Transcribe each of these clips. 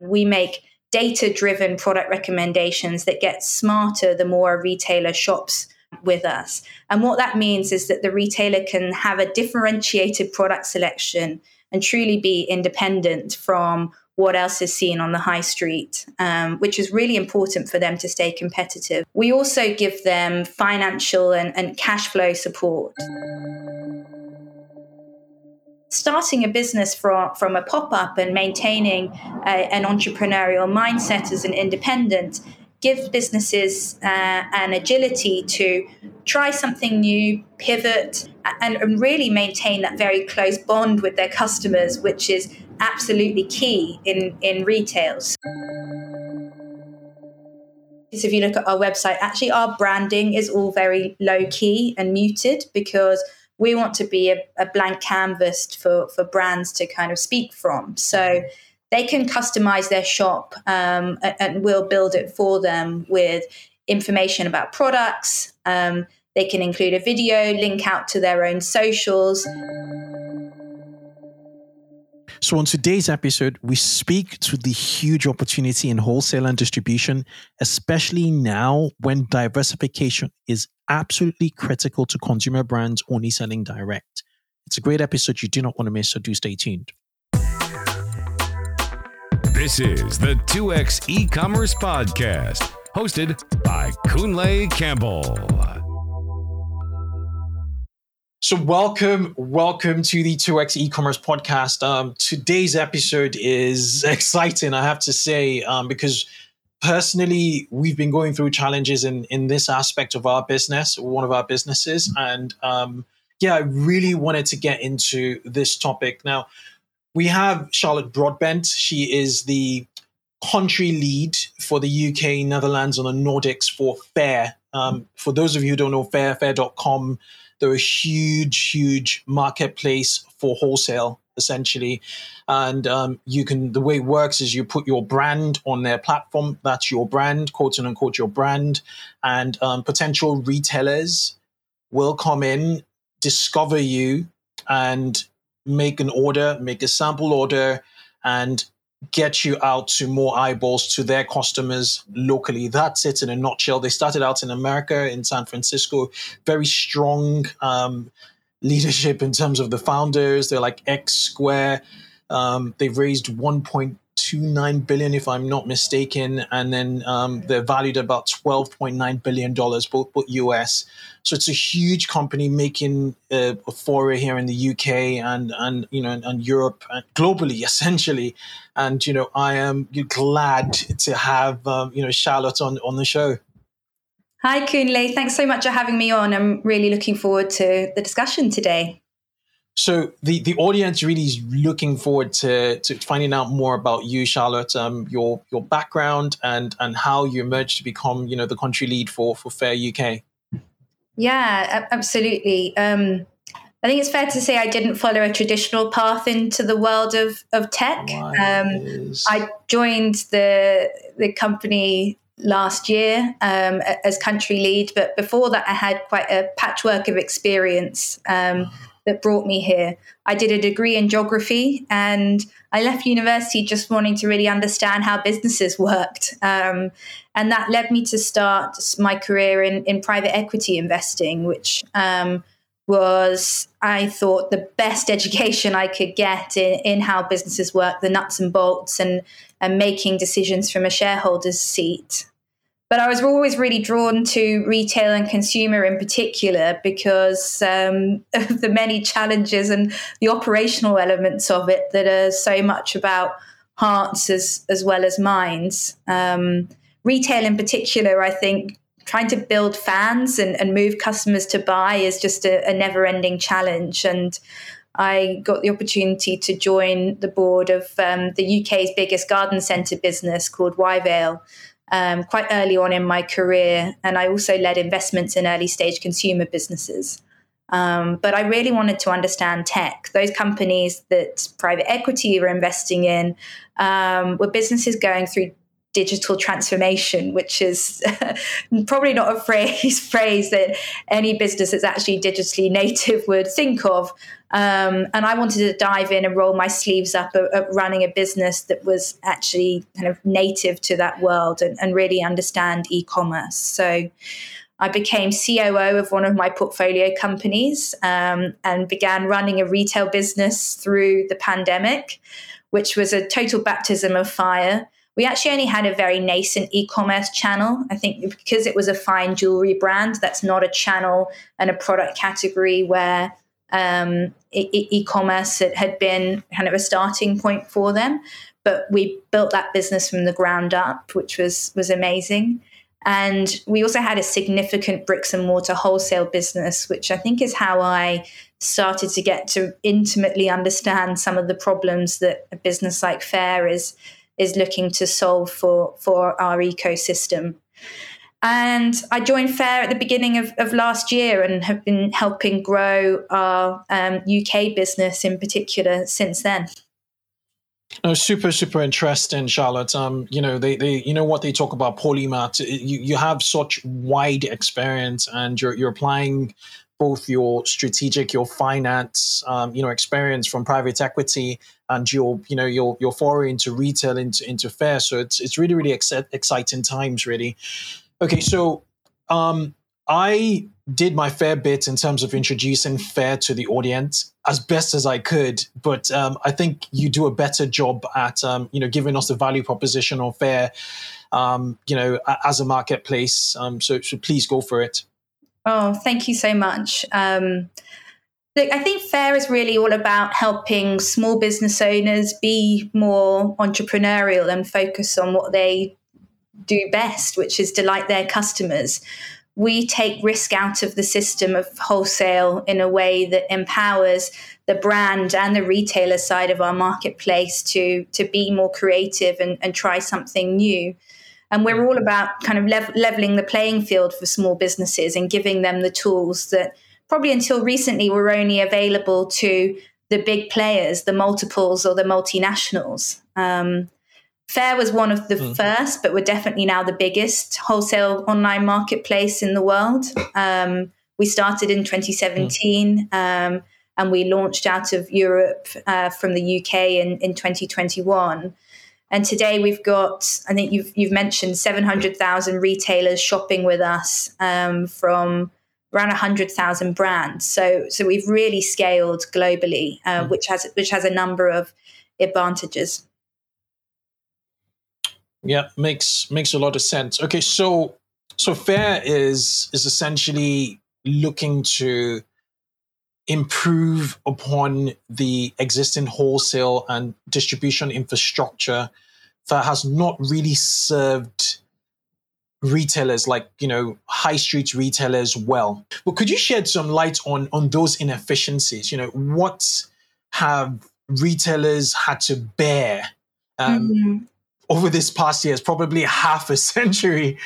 We make data driven product recommendations that get smarter the more a retailer shops with us. And what that means is that the retailer can have a differentiated product selection and truly be independent from what else is seen on the high street, um, which is really important for them to stay competitive. We also give them financial and, and cash flow support. Starting a business from, from a pop up and maintaining a, an entrepreneurial mindset as an independent gives businesses uh, an agility to try something new, pivot, and, and really maintain that very close bond with their customers, which is absolutely key in, in retails. So if you look at our website, actually our branding is all very low key and muted because we want to be a, a blank canvas for, for brands to kind of speak from. So they can customize their shop um, and, and, we'll build it for them with information about products. Um, they can include a video, link out to their own socials. So, on today's episode, we speak to the huge opportunity in wholesale and distribution, especially now when diversification is absolutely critical to consumer brands only selling direct. It's a great episode you do not want to miss, so do stay tuned. This is the 2x e commerce podcast, hosted by Kunle Campbell. So, welcome, welcome to the 2x e-commerce podcast. Um, today's episode is exciting, I have to say, um, because personally, we've been going through challenges in in this aspect of our business, one of our businesses, and um, yeah, I really wanted to get into this topic. Now, we have Charlotte Broadbent. She is the country lead for the UK, Netherlands, and the Nordics for Faire. Um, for those of you who don't know Faire, Faire.com they're a huge, huge marketplace for wholesale, essentially. And um, you can, the way it works is you put your brand on their platform. That's your brand, quote unquote, your brand. And um, potential retailers will come in, discover you, and make an order, make a sample order, and get you out to more eyeballs to their customers locally. That's it in a nutshell. They started out in America, in San Francisco, very strong um, leadership in terms of the founders. They're like X Square. Um, they've raised 1.29 billion, if I'm not mistaken, and then um, they're valued about 12.9 billion dollars, both, both US. So it's a huge company making uh, a foray here in the UK and and you know and, and Europe and globally essentially. And you know I am glad to have um, you know Charlotte on on the show. Hi Kunle, thanks so much for having me on. I'm really looking forward to the discussion today. So the, the audience really is looking forward to, to finding out more about you, Charlotte, um, your your background and and how you emerged to become you know the country lead for for Faire UK. Yeah, absolutely. Um, I think it's fair to say I didn't follow a traditional path into the world of of tech. Um, I joined the the company last year um, as country lead, but before that, I had quite a patchwork of experience um, that brought me here. I did a degree in geography, and I left university just wanting to really understand how businesses worked. Um, and that led me to start my career in, in private equity investing, which um, was, I thought, the best education I could get in, in how businesses work, the nuts and bolts, and, and making decisions from a shareholder's seat. But I was always really drawn to retail and consumer in particular because um, of the many challenges and the operational elements of it that are so much about hearts as, as well as minds. Um, retail in particular, I think trying to build fans and, and move customers to buy is just a, a never ending challenge. And I got the opportunity to join the board of um, the UK's biggest garden centre business called Wyevale. Um, quite early on in my career, and I also led investments in early stage consumer businesses. Um, but I really wanted to understand tech. Those companies that private equity were investing in um, were businesses going through digital transformation, which is probably not a phrase phrase that any business that's actually digitally native would think of. Um, and I wanted to dive in and roll my sleeves up at, at, running a business that was actually kind of native to that world and, and really understand e-commerce. So I became COO of one of my portfolio companies um, and began running a retail business through the pandemic, which was a total baptism of fire. We actually only had a very nascent e commerce channel. I think because it was a fine jewelry brand, that's not a channel and a product category where um, e commerce had been kind of a starting point for them. But we built that business from the ground up, which was was amazing. And we also had a significant bricks and mortar wholesale business, which I think is how I started to get to intimately understand some of the problems that a business like Faire is is looking to solve for for our ecosystem. And I joined Faire at the beginning of, of last year and have been helping grow our um, UK business in particular since then. No, super, super interesting, Charlotte. Um, you know, they, they, you know what they talk about polymath. You, you have such wide experience, and you're you're applying both your strategic, your finance, um, you know, experience from private equity, and your, you know, your your foray into retail, into into Faire. So it's it's really, really ex- exciting times, really. Okay, so um, I did my fair bit in terms of introducing Faire to the audience as best as I could, but um, I think you do a better job at um, you know giving us the value proposition of Faire, um, you know, as a marketplace. Um, so, so please go for it. Oh, thank you so much. Look, I think Faire is really all about helping small business owners be more entrepreneurial and focus on what they do best, which is delight their customers. We take risk out of the system of wholesale in a way that empowers the brand and the retailer side of our marketplace to to be more creative and, and try something new. And we're all about kind of lev- leveling the playing field for small businesses and giving them the tools that probably until recently we were only available to the big players the multiples or the multinationals um, Faire was one of the mm. first, but we're definitely now the biggest wholesale online marketplace in the world. Um, we started in 2017 mm. um, and we launched out of Europe uh, from the UK in, in 2021. And today we've got, I think you've, you've mentioned 700,000 retailers shopping with us um, from around 100,000 brands. So, so we've really scaled globally, uh, mm. which has which has a number of advantages. Yeah, makes makes a lot of sense. Okay, so so Faire is is essentially looking to improve upon the existing wholesale and distribution infrastructure that has not really served retailers like you know high street retailers well. But could you shed some light on on those inefficiencies? You know what have retailers had to bear um, mm-hmm. over this past year, it's probably half a century,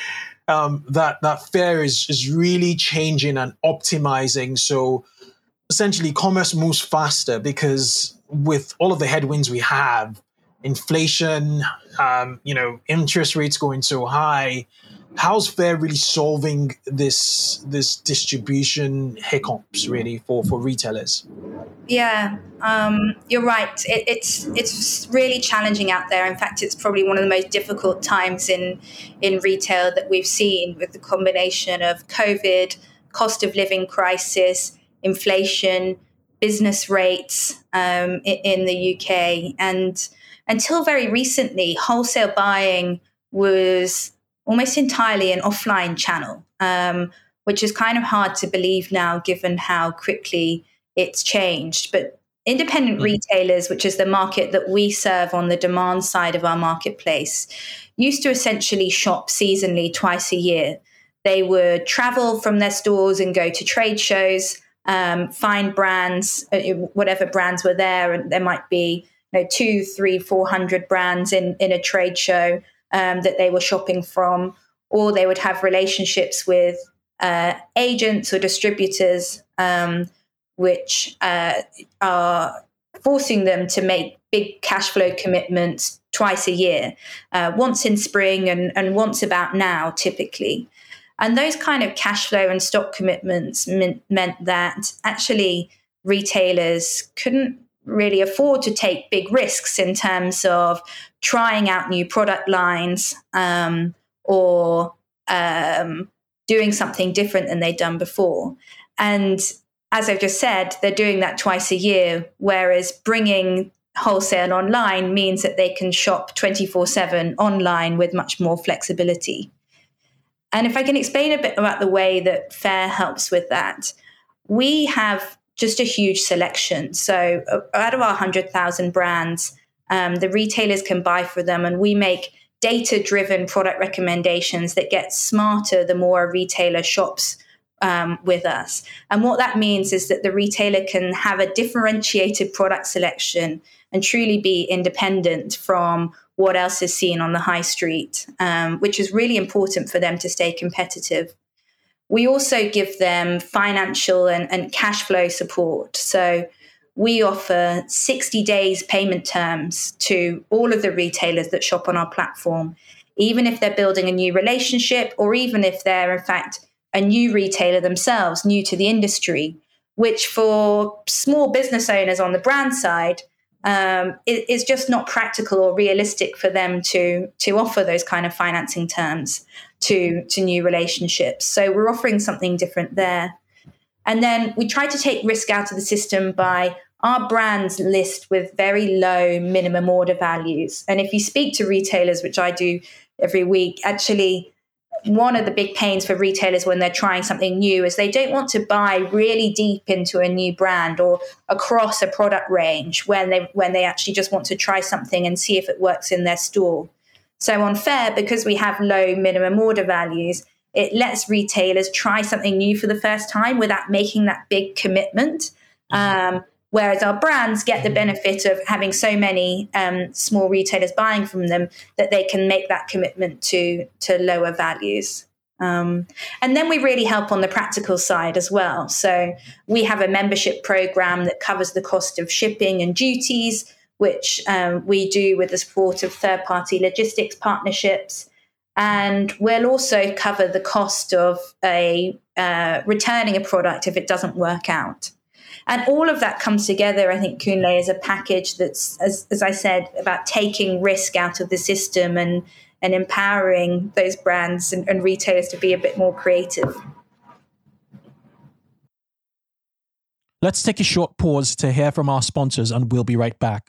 um, that that Faire is is really changing and optimizing. So essentially, commerce moves faster because with all of the headwinds we have, inflation, um, you know, interest rates going so high, how's Faire really solving this this distribution hiccups really for for retailers? Yeah, um, you're right. It, it's it's really challenging out there. In fact, it's probably one of the most difficult times in in retail that we've seen with the combination of COVID, cost of living crisis, inflation, business rates um, in, in the UK, and until very recently, wholesale buying was almost entirely an offline channel, um, which is kind of hard to believe now given how quickly it's changed. But independent mm. retailers, which is the market that we serve on the demand side of our marketplace, used to essentially shop seasonally twice a year. They would travel from their stores and go to trade shows, um, find brands, uh, whatever brands were there, and there might be you know, two, three, four hundred brands in in a trade show um, that they were shopping from, or they would have relationships with uh, agents or distributors, um, which uh, are forcing them to make big cash flow commitments twice a year, uh, once in spring and, and once about now, typically. And those kind of cash flow and stock commitments meant, meant that actually retailers couldn't really afford to take big risks in terms of trying out new product lines um, or um, doing something different than they'd done before. And as I've just said, they're doing that twice a year, whereas bringing wholesale online means that they can shop 24 7 online with much more flexibility. And if I can explain a bit about the way that Faire helps with that, we have just a huge selection. So, uh, out of our 100,000 brands, um, the retailers can buy for them, and we make data driven product recommendations that get smarter the more a retailer shops um, with us. And what that means is that the retailer can have a differentiated product selection and truly be independent from what else is seen on the high street, um, which is really important for them to stay competitive. We also give them financial and, and cash flow support. So we offer 60 days payment terms to all of the retailers that shop on our platform, even if they're building a new relationship or even if they're, in fact, a new retailer themselves, new to the industry, which for small business owners on the brand side, um, it, it's just not practical or realistic for them to to offer those kind of financing terms to to new relationships. So we're offering something different there. And then we try to take risk out of the system by our brands list with very low minimum order values. And if you speak to retailers, which I do every week, actually, one of the big pains for retailers when they're trying something new is they don't want to buy really deep into a new brand or across a product range when they when they actually just want to try something and see if it works in their store. So on Faire, because we have low minimum order values, it lets retailers try something new for the first time without making that big commitment. Um, whereas our brands get the benefit of having so many um, small retailers buying from them that they can make that commitment to to lower values. Um, and then we really help on the practical side as well. So we have a membership program that covers the cost of shipping and duties, which um, we do with the support of third party logistics partnerships. And we'll also cover the cost of a uh, returning a product if it doesn't work out. And all of that comes together, I think, Kunle, is a package that's, as, as I said, about taking risk out of the system and, and empowering those brands and, and retailers to be a bit more creative. Let's take a short pause to hear from our sponsors, and we'll be right back.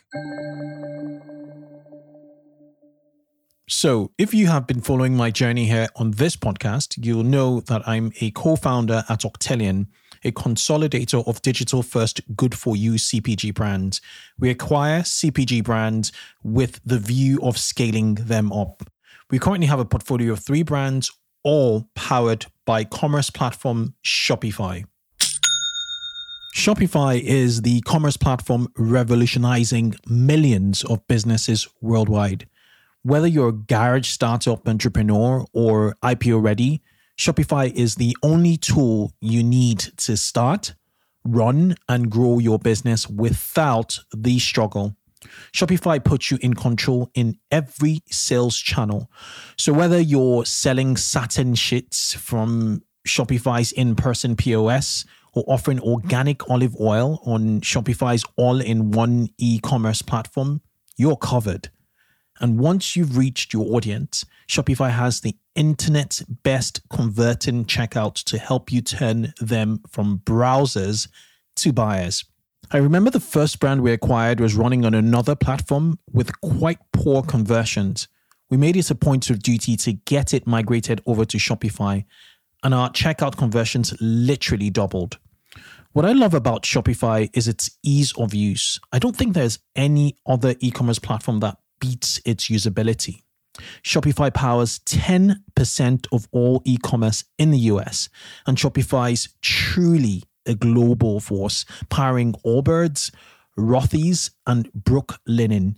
So, if you have been following my journey here on this podcast, you'll know that I'm a co founder at Octillion, a consolidator of digital first good for you CPG brands. We acquire CPG brands with the view of scaling them up. We currently have a portfolio of three brands, all powered by commerce platform Shopify. Shopify is the commerce platform revolutionizing millions of businesses worldwide. Whether you're a garage startup entrepreneur or IPO ready, Shopify is the only tool you need to start, run, and grow your business without the struggle. Shopify puts you in control in every sales channel. So whether you're selling satin sheets from Shopify's in person POS or offering organic olive oil on Shopify's all in one e commerce platform, you're covered. And once you've reached your audience, Shopify has the internet's best converting checkout to help you turn them from browsers to buyers. I remember the first brand we acquired was running on another platform with quite poor conversions. We made it a point of duty to get it migrated over to Shopify, and our checkout conversions literally doubled. What I love about Shopify is its ease of use. I don't think there's any other e commerce platform that beats its usability. Shopify powers 10% of all e commerce in the US, and Shopify's truly a global force, powering Allbirds, Rothy's, and Brooklinen,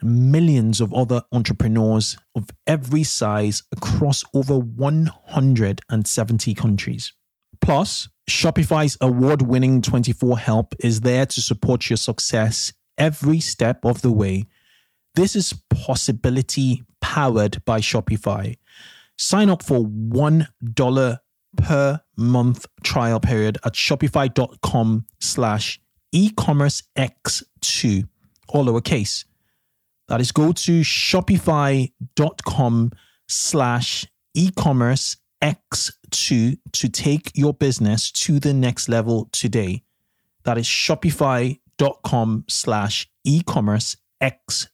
millions of other entrepreneurs of every size across over 170 countries. Plus, Shopify's award winning 24 Help is there to support your success every step of the way. This is possibility powered by Shopify. Sign up for $1 per month trial period at shopify.com slash e-commerce x2, all lowercase. That is go to shopify.com slash e-commerce x2 to take your business to the next level today. That is shopify.com slash e-commerce x2.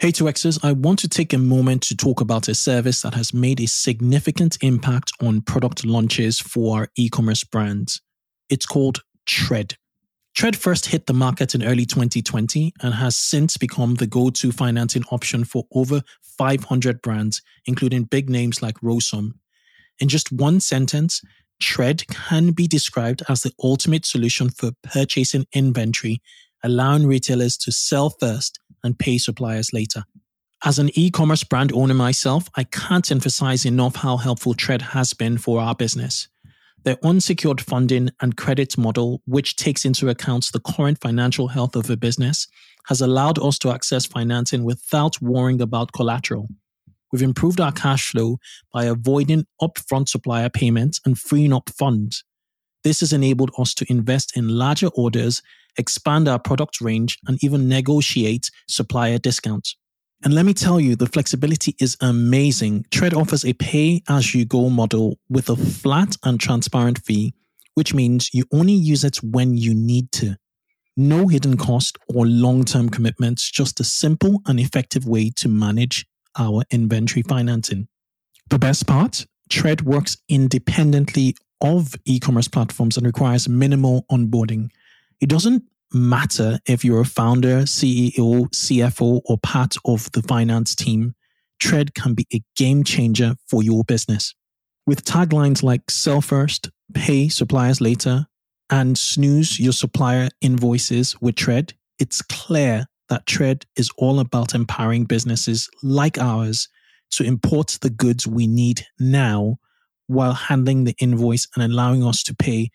Hey 2Xers, I want to take a moment to talk about a service that has made a significant impact on product launches for e-commerce brands. It's called Treyd. Treyd first hit the market in early 2020 and has since become the go to financing option for over 500 brands, including big names like Rosum. In just one sentence, Treyd can be described as the ultimate solution for purchasing inventory, allowing retailers to sell first and pay suppliers later. As an e commerce brand owner myself, I can't emphasize enough how helpful Treyd has been for our business. Their unsecured funding and credit model, which takes into account the current financial health of a business, has allowed us to access financing without worrying about collateral. We've improved our cash flow by avoiding upfront supplier payments and freeing up funds. This has enabled us to invest in larger orders, expand our product range, and even negotiate supplier discounts. And let me tell you, the flexibility is amazing. Treyd offers a pay as you go model with a flat and transparent fee, which means you only use it when you need to. No hidden cost or long term commitments, just a simple and effective way to manage our inventory financing. The best part Treyd works independently of e commerce platforms and requires minimal onboarding. It doesn't matter if you're a founder, CEO, CFO, or part of the finance team, Treyd can be a game changer for your business. With taglines like sell first, pay suppliers later, and snooze your supplier invoices with Treyd, it's clear that Treyd is all about empowering businesses like ours to import the goods we need now while handling the invoice and allowing us to pay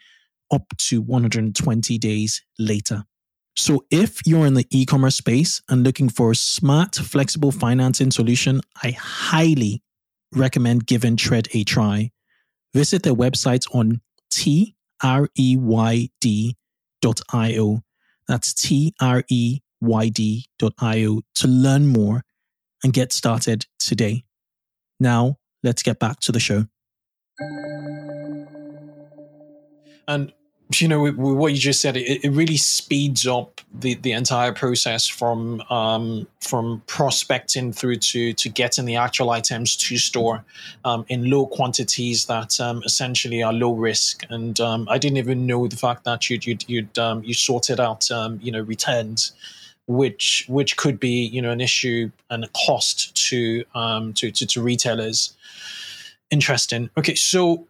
up to 120 days later. So, if you're in the e commerce space and looking for a smart, flexible financing solution, I highly recommend giving Treyd a try. Visit their website on treyd.io. That's treyd.io to learn more and get started today. Now, let's get back to the show. And you know, what you just said, it, it, really speeds up the, the entire process from um, from prospecting through to to getting the actual items to store um, in low quantities that um, essentially are low risk. And um, I didn't even know the fact that you'd you'd, you'd um, you sorted out um, you know returns, which which could be you know an issue and a cost to to, to to retailers. Interesting. Okay, so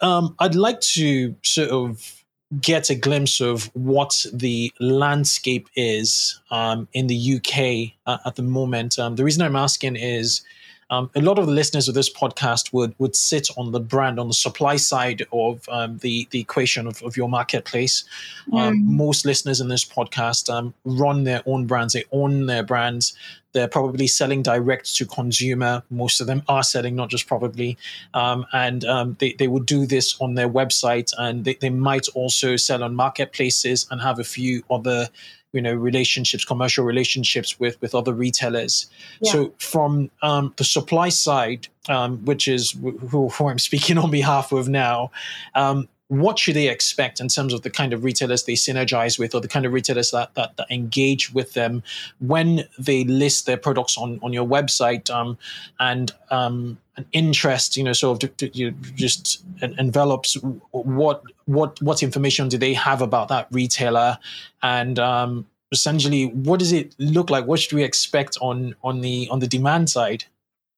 um, I'd like to sort of get a glimpse of what the landscape is um, in the UK uh, at the moment. Um, the reason I'm asking is um, a lot of the listeners of this podcast would would sit on the brand on the supply side of um, the the equation of, of your marketplace. Mm. most listeners in this podcast um, run their own brands; they own their brands. They're probably selling direct to consumer. Most of them are selling, not just probably. Um, and um, they, they would do this on their website and they, they might also sell on marketplaces and have a few other you know relationships commercial relationships with with other retailers yeah. so from um, the supply side um, which is who, who, i'm speaking on behalf of now um, what should they expect in terms of the kind of retailers they synergize with or the kind of retailers that, that, that engage with them when they list their products on, on your website um, and um, an interest you know sort of to, to, you just envelops what what what information do they have about that retailer and um, essentially what does it look like what should we expect on on the on the demand side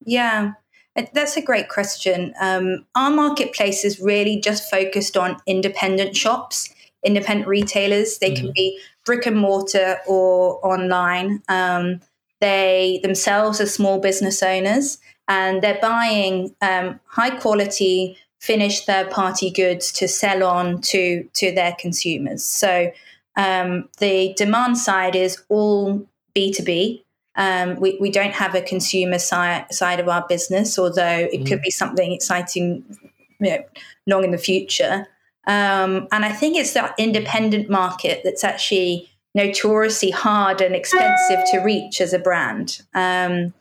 yeah that's a great question. Um, our marketplace is really just focused on independent shops, independent retailers. They mm-hmm. can be brick and mortar or online. Um, they themselves are small business owners and they're buying um, high quality finished third party goods to sell on to to their consumers. So um, the demand side is all B2B. Um, we, we don't have a consumer side, side of our business, although it mm. could be something exciting you know, long in the future. Um, and I think it's that independent market that's actually notoriously hard and expensive to reach as a brand. Um,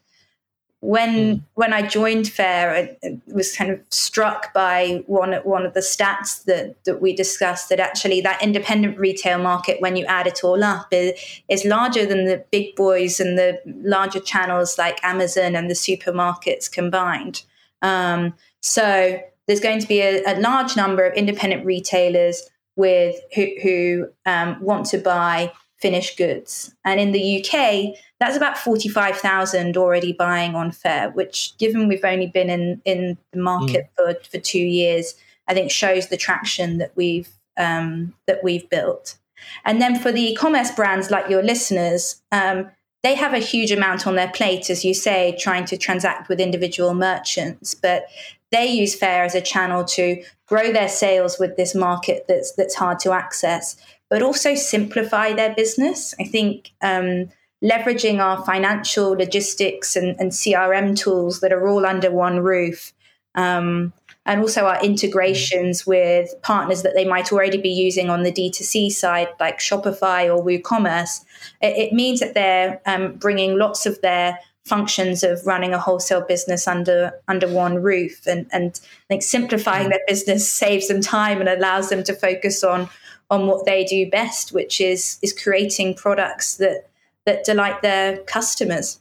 when mm. when I joined Faire, I was kind of struck by one one of the stats that that we discussed that actually that independent retail market, when you add it all up, is, is larger than the big boys and the larger channels like Amazon and the supermarkets combined. Um, so there's going to be a, a, large number of independent retailers with who, who um, want to buy finished goods, and in the UK that's about 45,000 already buying on Faire, which given we've only been in, in the market mm. for, for two years, I think shows the traction that we've um, that we've built. And then for the e-commerce brands like your listeners, um, they have a huge amount on their plate, as you say, trying to transact with individual merchants. But they use Faire as a channel to grow their sales with this market that's that's hard to access, but also simplify their business. I think um, leveraging our financial logistics and, and CRM tools that are all under one roof. Um, and also our integrations with partners that they might already be using on the D2C side, like Shopify or WooCommerce. It, it means that they're um, bringing lots of their functions of running a wholesale business under under one roof, and and think simplifying their business saves them time and allows them to focus on on what they do best, which is is creating products that that delight their customers.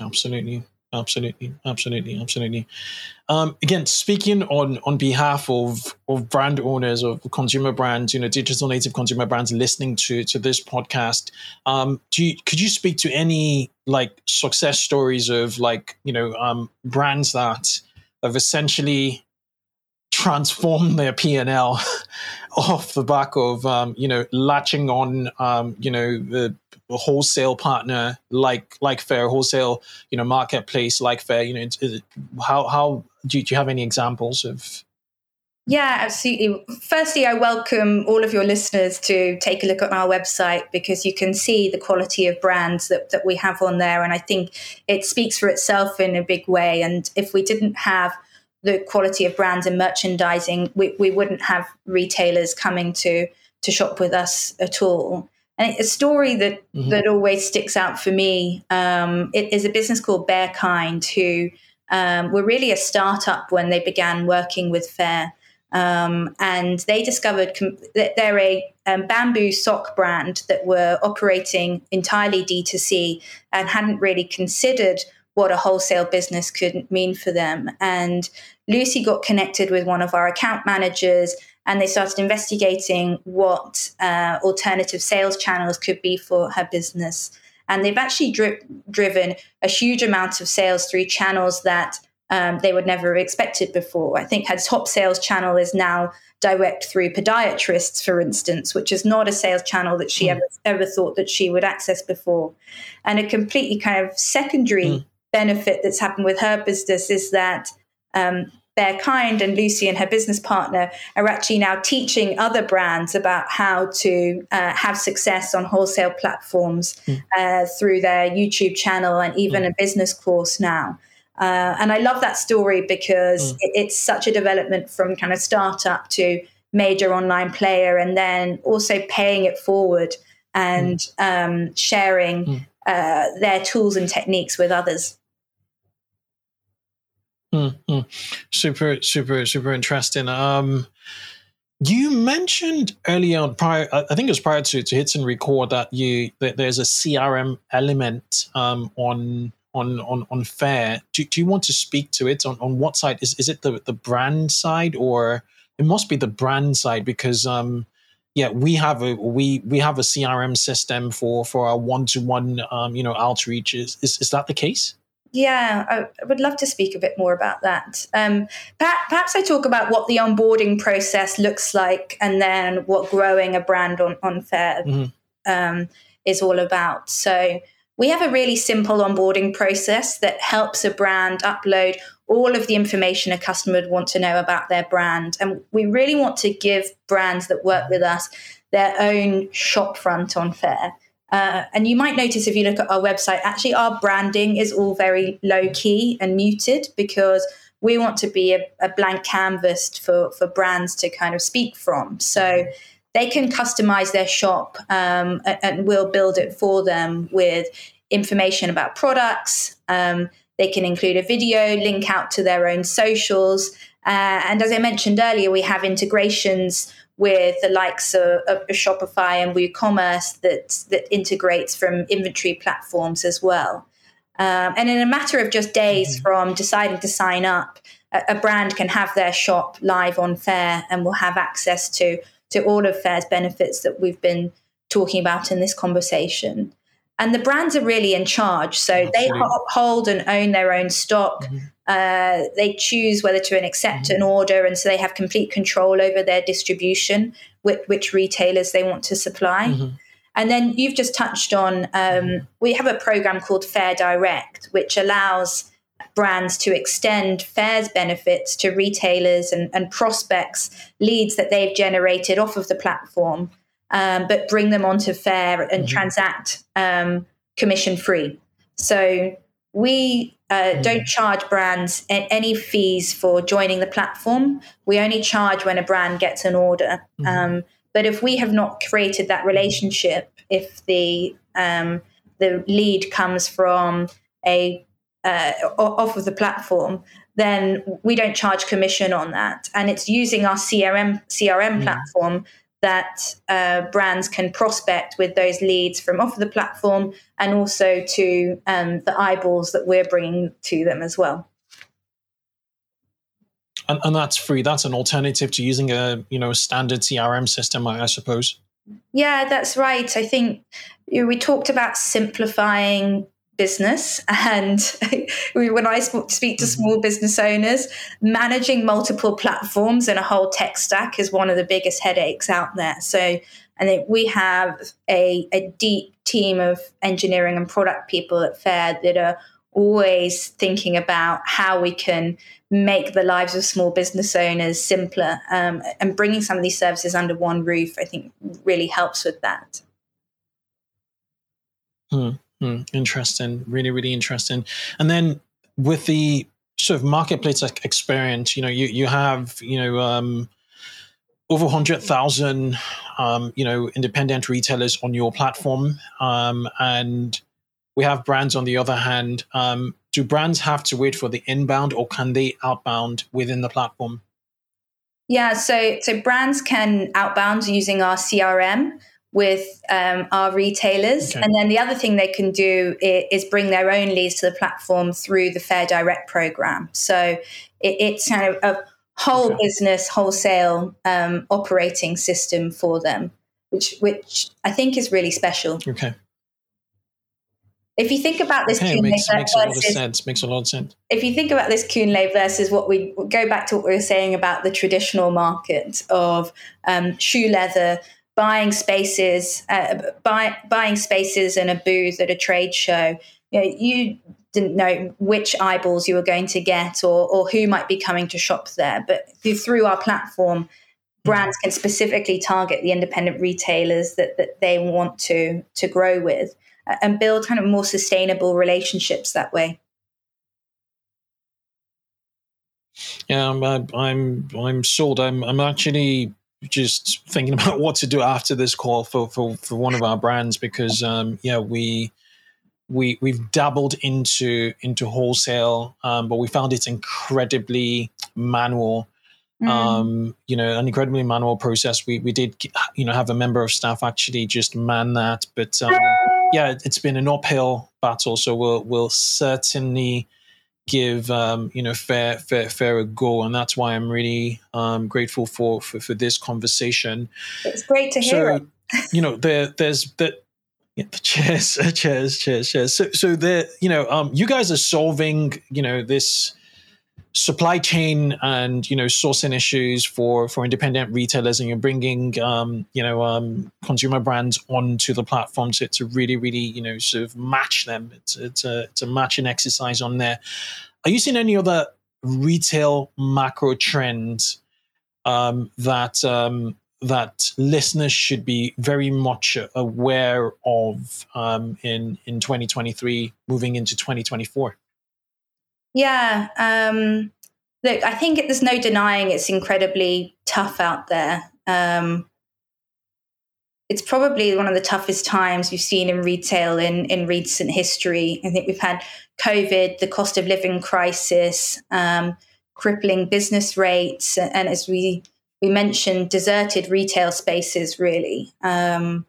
Absolutely. Absolutely, absolutely, absolutely. Um, again, speaking on on behalf of of brand owners of consumer brands, you know, digital native consumer brands listening to to this podcast, um, do you, could you speak to any like success stories of like you know um, brands that have essentially transformed their P and L off the back of um, you know latching on um, you know the wholesale partner like like Faire wholesale you know marketplace like Faire. you know how how do you, do you have any examples of yeah, absolutely. Firstly, I welcome all of your listeners to take a look at our website because you can see the quality of brands that, that we have on there. And I think it speaks for itself in a big way. And if we didn't have the quality of brands and merchandising, we, we wouldn't have retailers coming to to shop with us at all. And a story that mm-hmm. that always sticks out for me um, it is a business called Bearkind, who um, were really a startup when they began working with Faire. Um, and they discovered com- that they're a um, bamboo sock brand that were operating entirely D2C and hadn't really considered what a wholesale business could mean for them. And Lucy got connected with one of our account managers and they started investigating what uh, alternative sales channels could be for her business. And they've actually dri- driven a huge amount of sales through channels that um, they would never have expected before. I think her top sales channel is now direct through podiatrists, for instance, which is not a sales channel that she mm. ever ever thought that she would access before. And a completely kind of secondary mm benefit that's happened with her business is that um, Bearkind and Lucy and her business partner are actually now teaching other brands about how to uh, have success on wholesale platforms mm. uh, through their YouTube channel and even mm. a business course now. Uh, and I love that story because mm. it, it's such a development from kind of startup to major online player and then also paying it forward and hmm. um, sharing hmm. Uh, their tools and techniques with others. Mm-hmm. Super, super, super interesting. Um, you mentioned earlier prior, I think it was prior to, to hits and record that you that there's a CRM element um, on on on on Faire. Do, do you want to speak to it on, on what side? Is is it the the brand side or it must be the brand side because um yeah we have a we we have a CRM system for for our one to one um you know outreach. Is, is is that the case? Yeah, I, would love to speak a bit more about that. Um, perhaps I talk about what the onboarding process looks like and then what growing a brand on, on Faire mm-hmm. um, is all about. So, we have a really simple onboarding process that helps a brand upload all of the information a customer would want to know about their brand. And we really want to give brands that work with us their own shop front on Faire. Uh, and you might notice if you look at our website, actually, our branding is all very low key and muted because we want to be a, a blank canvas for, for brands to kind of speak from. So they can customize their shop um, and, and, we'll build it for them with information about products. Um, they can include a video, link out to their own socials. Uh, and as I mentioned earlier, we have integrations with the likes of, of Shopify and WooCommerce that, that integrates from inventory platforms as well. Um, and in a matter of just days mm-hmm. from deciding to sign up, a, a, brand can have their shop live on Faire and will have access to to all of Faire's benefits that we've been talking about in this conversation. And the brands are really in charge, so Absolutely. they hold and own their own stock. Mm-hmm. Uh, they choose whether to accept mm-hmm. an order, and so they have complete control over their distribution, which, which retailers they want to supply. Mm-hmm. And then you've just touched on um, we have a program called Faire Direct, which allows brands to extend Faire's benefits to retailers and, and prospects, leads that they've generated off of the platform, um, but bring them onto Faire and mm-hmm. transact um, commission free. So we uh, mm-hmm. don't charge brands any fees for joining the platform. We only charge when a brand gets an order. Mm-hmm. Um, but if we have not created that relationship, if the um, the lead comes from a uh, off of the platform, then we don't charge commission on that, and it's using our CRM CRM mm. platform that uh, brands can prospect with those leads from off of the platform, and also to um, the eyeballs that we're bringing to them as well and, and that's free. That's an alternative to using a you know standard CRM system, I, I suppose. Yeah, that's right. I think you know, we talked about simplifying business. And when i speak to mm-hmm. small business owners managing multiple platforms and a whole tech stack is one of the biggest headaches out there. So i think we have a, a deep team of engineering and product people at Faire that are always thinking about how we can make the lives of small business owners simpler. Um, and bringing some of these services under one roof i think really helps with that. Hmm, hmm. interesting really really interesting and then with the sort of marketplace experience you know you, you have you know um, over 100,000 um, you know independent retailers on your platform um, and we have brands on the other hand. Um, do brands have to wait for the inbound or can they outbound within the platform? Yeah, so so brands can outbound using our CRM with um, our retailers, okay. and then the other thing they can do is, is, bring their own leads to the platform through the Faire Direct program. So it, it's kind of a whole okay. business wholesale um, operating system for them, which which I think is really special. Okay. If you think about this, okay, makes, makes a lot of sense. Makes a lot of sense. If you think about this Kunle versus what we go back to what we were saying about the traditional market of um, shoe leather, buying spaces, uh, buy, buying spaces in a booth at a trade show. You, know, you didn't know which eyeballs you were going to get or, or who might be coming to shop there. But through our platform, brands can specifically target the independent retailers that, that they want to to grow with and build kind of more sustainable relationships that way. Yeah, I'm, I'm, I'm sold. I'm, I'm actually just thinking about what to do after this call for, for, for one of our brands because, um, yeah, we, we, we've dabbled into, into wholesale, um, but we found it incredibly manual. Mm. Um, you know, an incredibly manual process. We, we did, you know, have a member of staff actually just man that, but, um, yeah, it's been an uphill battle. So we'll we'll certainly give um, you know Faire Faire Faire a go, and that's why I'm really um, grateful for, for, for this conversation. It's great to hear. So, you know, there there's that. Yeah, cheers, cheers, cheers, cheers. So, so the you know, um, you guys are solving, you know, this supply chain and you know sourcing issues for for independent retailers and you're bringing um, you know um, consumer brands onto the platform. To, to really really you know sort of match them. It's, it's a it's a matching exercise on there. Are you seeing any other retail macro trends um, that um, that listeners should be very much aware of um, in in 2023 moving into 2024 yeah um, look i think there's no denying it's incredibly tough out there um, it's probably one of the toughest times we've seen in retail in, in recent history. I think we've had COVID, the cost of living crisis, um, crippling business rates, and as we we mentioned, deserted retail spaces. Really, um,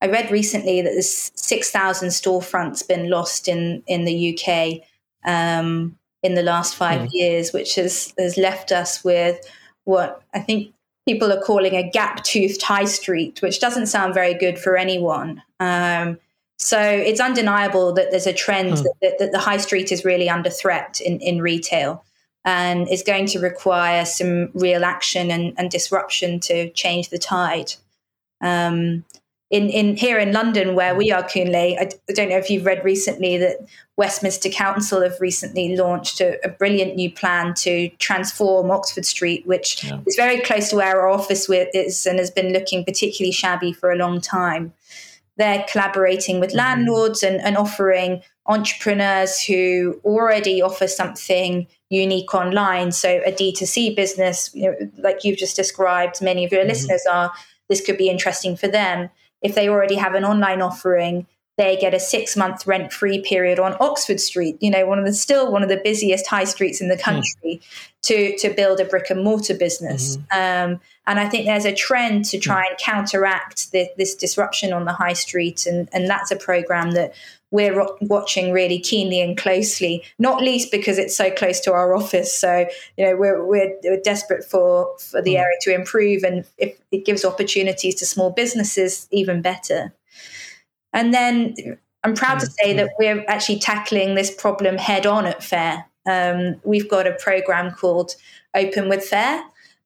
I read recently that there's six thousand storefronts been lost in in the UK um, in the last five mm. years, which has has left us with what I think people are calling a gap toothed high street, which doesn't sound very good for anyone. Um, so it's undeniable that there's a trend mm. that, that, the high street is really under threat in, in retail and is going to require some real action and, and disruption to change the tide. Um, in, in here in London, where we are, Kunle, I, I, don't know if you've read recently that Westminster Council have recently launched a, a brilliant new plan to transform Oxford Street, which yeah. is very close to where our office is and has been looking particularly shabby for a long time. They're collaborating with mm-hmm. landlords and, and offering entrepreneurs who already offer something unique online. So a D2C business, you know, like you've just described, many of your mm-hmm. listeners are, this could be interesting for them if they already have an online offering, they get a six month rent free period on Oxford Street, you know, one of the still one of the busiest high streets in the hmm. country, mm. to to build a brick and mortar business. Mm-hmm. Um, and I think there's a trend to try and counteract the, this disruption on the high street, and and that's a program that we're watching really keenly and closely, not least because it's so close to our office. So, you know, we're, we're, we're desperate for, for the mm. area to improve. And if it gives opportunities to small businesses, even better. And then I'm proud mm. to say that we're actually tackling this problem head on at Faire. Um, we've got a program called Open with Faire.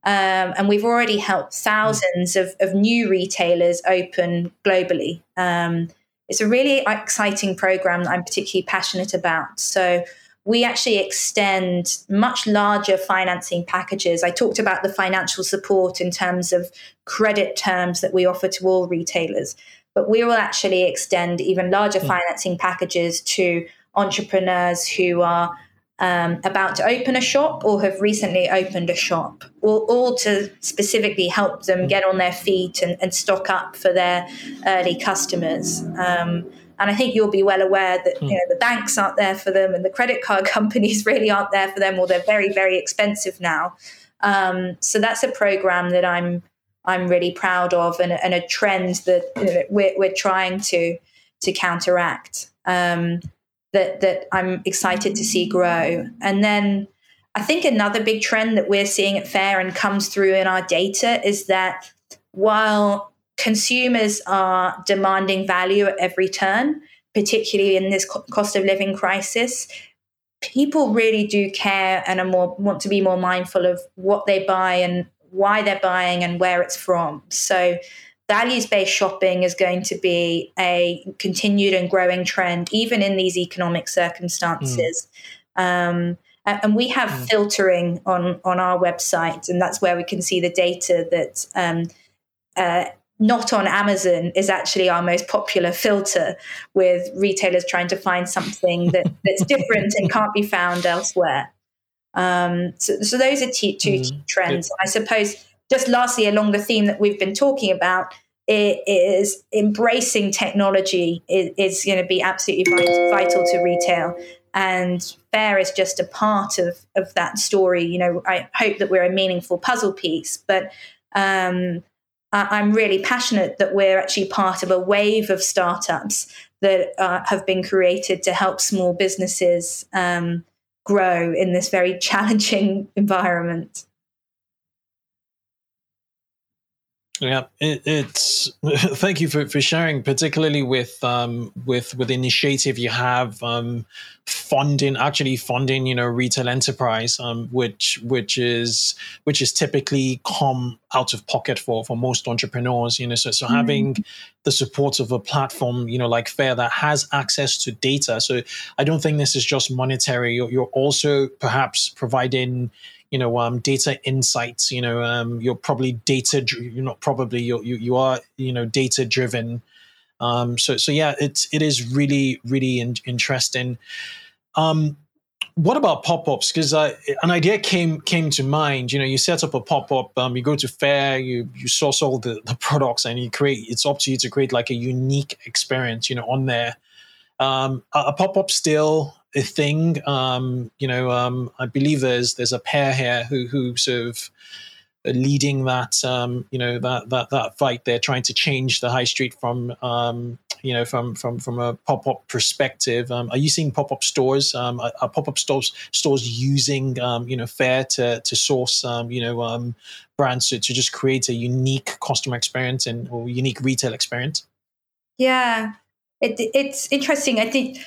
Um, and we've already helped thousands of, of new retailers open globally. Um, it's a really exciting program that I'm particularly passionate about. So we actually extend much larger financing packages. I talked about the financial support in terms of credit terms that we offer to all retailers, but we will actually extend even larger mm. financing packages to entrepreneurs who are um, about to open a shop or have recently opened a shop, all, all to specifically help them get on their feet and, and stock up for their early customers. Um, and I think you'll be well aware that you hmm. know the banks aren't there for them, and the credit card companies really aren't there for them, or they're very, very expensive now. Um, so that's a program that I'm I'm really proud of, and, and a trend that you know, we're, we're trying to to counteract. Um, that that I'm excited to see grow. And then I think another big trend that we're seeing at Faire and comes through in our data is that while consumers are demanding value at every turn, particularly in this cost of living crisis, people really do care and are more want to be more mindful of what they buy and why they're buying and where it's from. So values based shopping is going to be a continued and growing trend, even in these economic circumstances. Mm. Um, and we have mm. filtering on, on our website, and that's where we can see the data that um, uh, not on Amazon is actually our most popular filter, with retailers trying to find something that, that's different and can't be found elsewhere. Um, so, so, those are two mm. trends. I suppose just lastly, along the theme that we've been talking about, it is embracing technology is, is going to be absolutely vital to retail. And Faire is just a part of, of that story. You know, I hope that we're a meaningful puzzle piece, but um, I, am really passionate that we're actually part of a wave of startups that uh, have been created to help small businesses um, grow in this very challenging environment. Yeah, it, it's. Thank you for, for sharing, particularly with um, with with the initiative you have um, funding, actually funding, you know, retail enterprise, um, which which is which is typically come out of pocket for for most entrepreneurs. You know, so so mm-hmm. having the support of a platform, you know, like Faire that has access to data. So I don't think this is just monetary. You're, you're also perhaps providing you know um, data insights you know um, you're probably data you're not probably you're, you you are you know data driven. Um, so so yeah it's it is really really in, interesting. Um, what about pop-ups? Because an idea came came to mind. You know you set up a pop-up um, you go to Faire you you source all the, the products and you create it's up to you to create like a unique experience you know on there. Um, a, a pop-up still a thing. Um, you know, um, I believe there's there's a pair here who who sort of leading that um, you know that that that fight. They're trying to change the high street from um, you know from from from a pop up perspective. Um, are you seeing pop up stores? Um, are, pop up stores stores using um, you know Faire to to source um, you know um, brands to, to just create a unique customer experience and or unique retail experience? Yeah, it, it's interesting. I think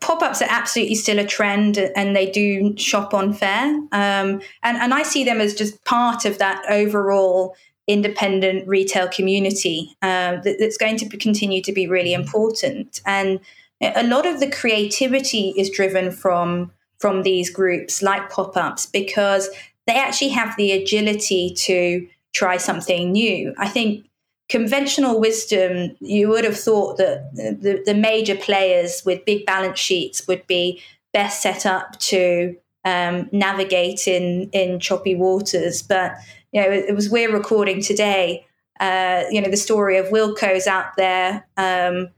pop-ups are absolutely still a trend and they do shop on Faire. Um, and, and i see them as just part of that overall independent retail community uh, that, that's going to continue to be really important. And a lot of the creativity is driven from from these groups like pop-ups because they actually have the agility to try something new. I think conventional wisdom, you would have thought that the, the major players with big balance sheets would be best set up to um, navigate in in choppy waters. But you know, it, was we're recording today. Uh, you know, the story of Wilko's out there. Um,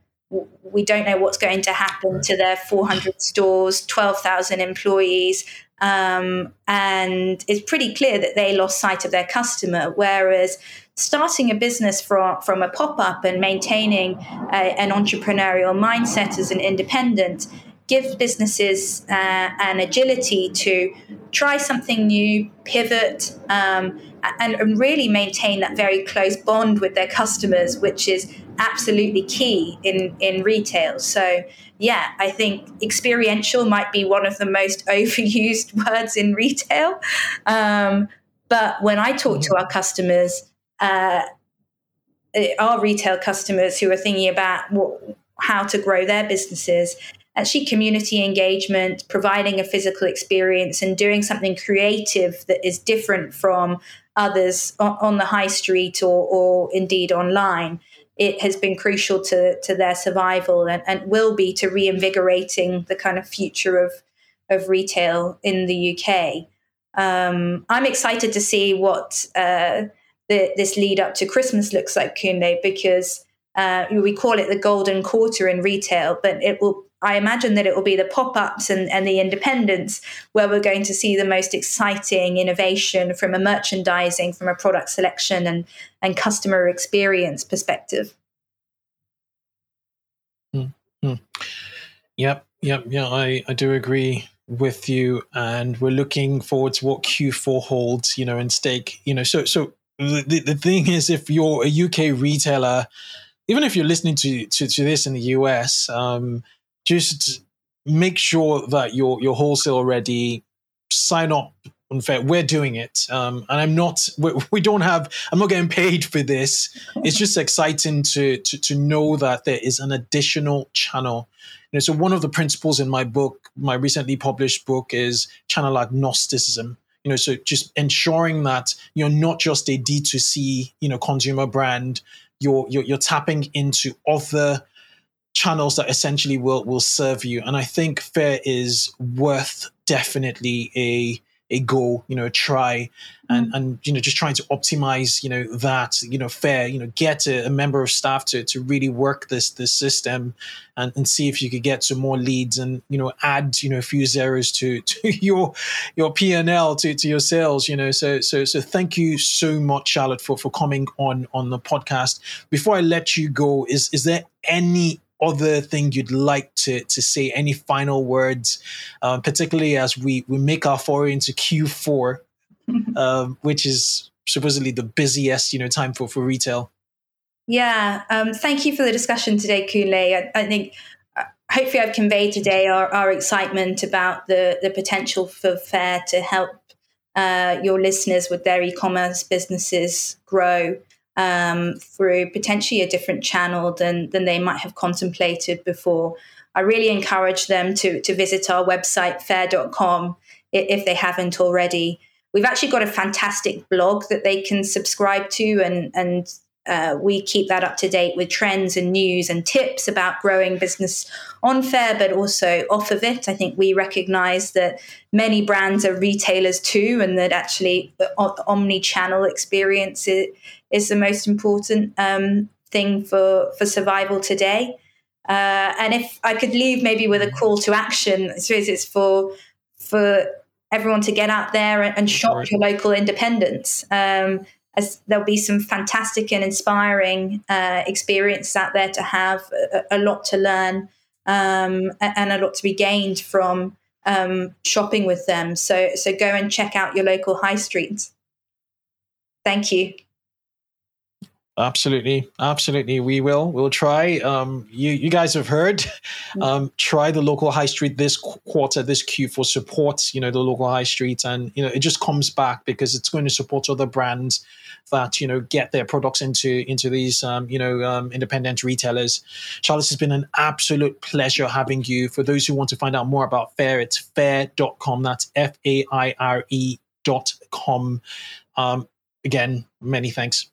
we don't know what's going to happen to their 400 stores, 12,000 employees. Um, and it's pretty clear that they lost sight of their customer. Whereas starting a business from, from a pop up and maintaining a, an entrepreneurial mindset as an independent gives businesses uh, an agility to try something new, pivot, um, and, and, really maintain that very close bond with their customers, which is absolutely key in, in retail. So, yeah, I think experiential might be one of the most overused words in retail. Um, but when I talk to our customers, uh, our retail customers who are thinking about what, how to grow their businesses actually community engagement providing a physical experience and doing something creative that is different from others on, on the high street or, or, indeed online. It has been crucial to, to their survival and, and will be to reinvigorating the kind of future of, of retail in the uk um, i'm excited to see what uh, the, this lead up to Christmas looks like Kunle because uh, we call it the golden quarter in retail, but it will. I imagine that it will be the pop ups and, and the independents where we're going to see the most exciting innovation from a merchandising, from a product selection and, and customer experience perspective. Mm-hmm. Yep, yep, yeah, I, I do agree with you, and we're looking forward to what Q4 holds, you know, and stake, you know. So, so the, the thing is, if you're a UK retailer, even if you're listening to, to, to this in the US, um, just make sure that you're, you're wholesale ready, sign up on Faire. We're doing it. Um, and I'm not, we, we, don't have, I'm not getting paid for this. It's just exciting to, to, to know that there is an additional channel. You know, so one of the principles in my book, my recently published book is channel agnosticism you know so just ensuring that you're not just a d2c you know consumer brand. You're you're, you're tapping into other channels that essentially will will serve you. And i think Faire is worth definitely a a goal, you know, a try, and mm. and you know, just trying to optimize, you know, that you know, Faire, you know, get a, a member of staff to to really work this this system, and and see if you could get some more leads, and you know, add you know a few zeros to to your your P and L to to your sales, you know. So so so thank you so much, Charlotte, for for coming on on the podcast. Before I let you go, is is there any other thing you'd like to to say? Any final words, uh, particularly as we we make our foray into Q4, um, which is supposedly the busiest, you know, time for, for retail. Yeah. Um, thank you for the discussion today, Kunle. I, I think uh, hopefully I've conveyed today our, our excitement about the, the potential for Faire to help uh, your listeners with their e-commerce businesses grow um, through potentially a different channel than than they might have contemplated before. I really encourage them to to visit our website faire.com if they haven't already. We've actually got a fantastic blog that they can subscribe to and and uh, we keep that up to date with trends and news and tips about growing business on Faire, but also off of it. I think we recognize that many brands are retailers too, and that actually the omni channel experience is, the most important um, thing for, for survival today. Uh, and if I could leave maybe with a call to action, I suppose it's for for everyone to get out there and, and shop your local independents. Um, as there'll be some fantastic and inspiring uh, experiences out there to have a, a lot to learn um, and a lot to be gained from um, shopping with them. So, so go and check out your local high streets. Thank you. Absolutely, absolutely. We will. We'll try. Um, you you guys have heard. Mm. Um, try the local high street this quarter, this Q for support. You know the local high street, and you know it just comes back because it's going to support other brands that you know get their products into into these um, you know um, independent retailers. Charles, has been an absolute pleasure having you. For those who want to find out more about Faire, it's faire.com. That's F A I R E dot com. Um, again, many thanks.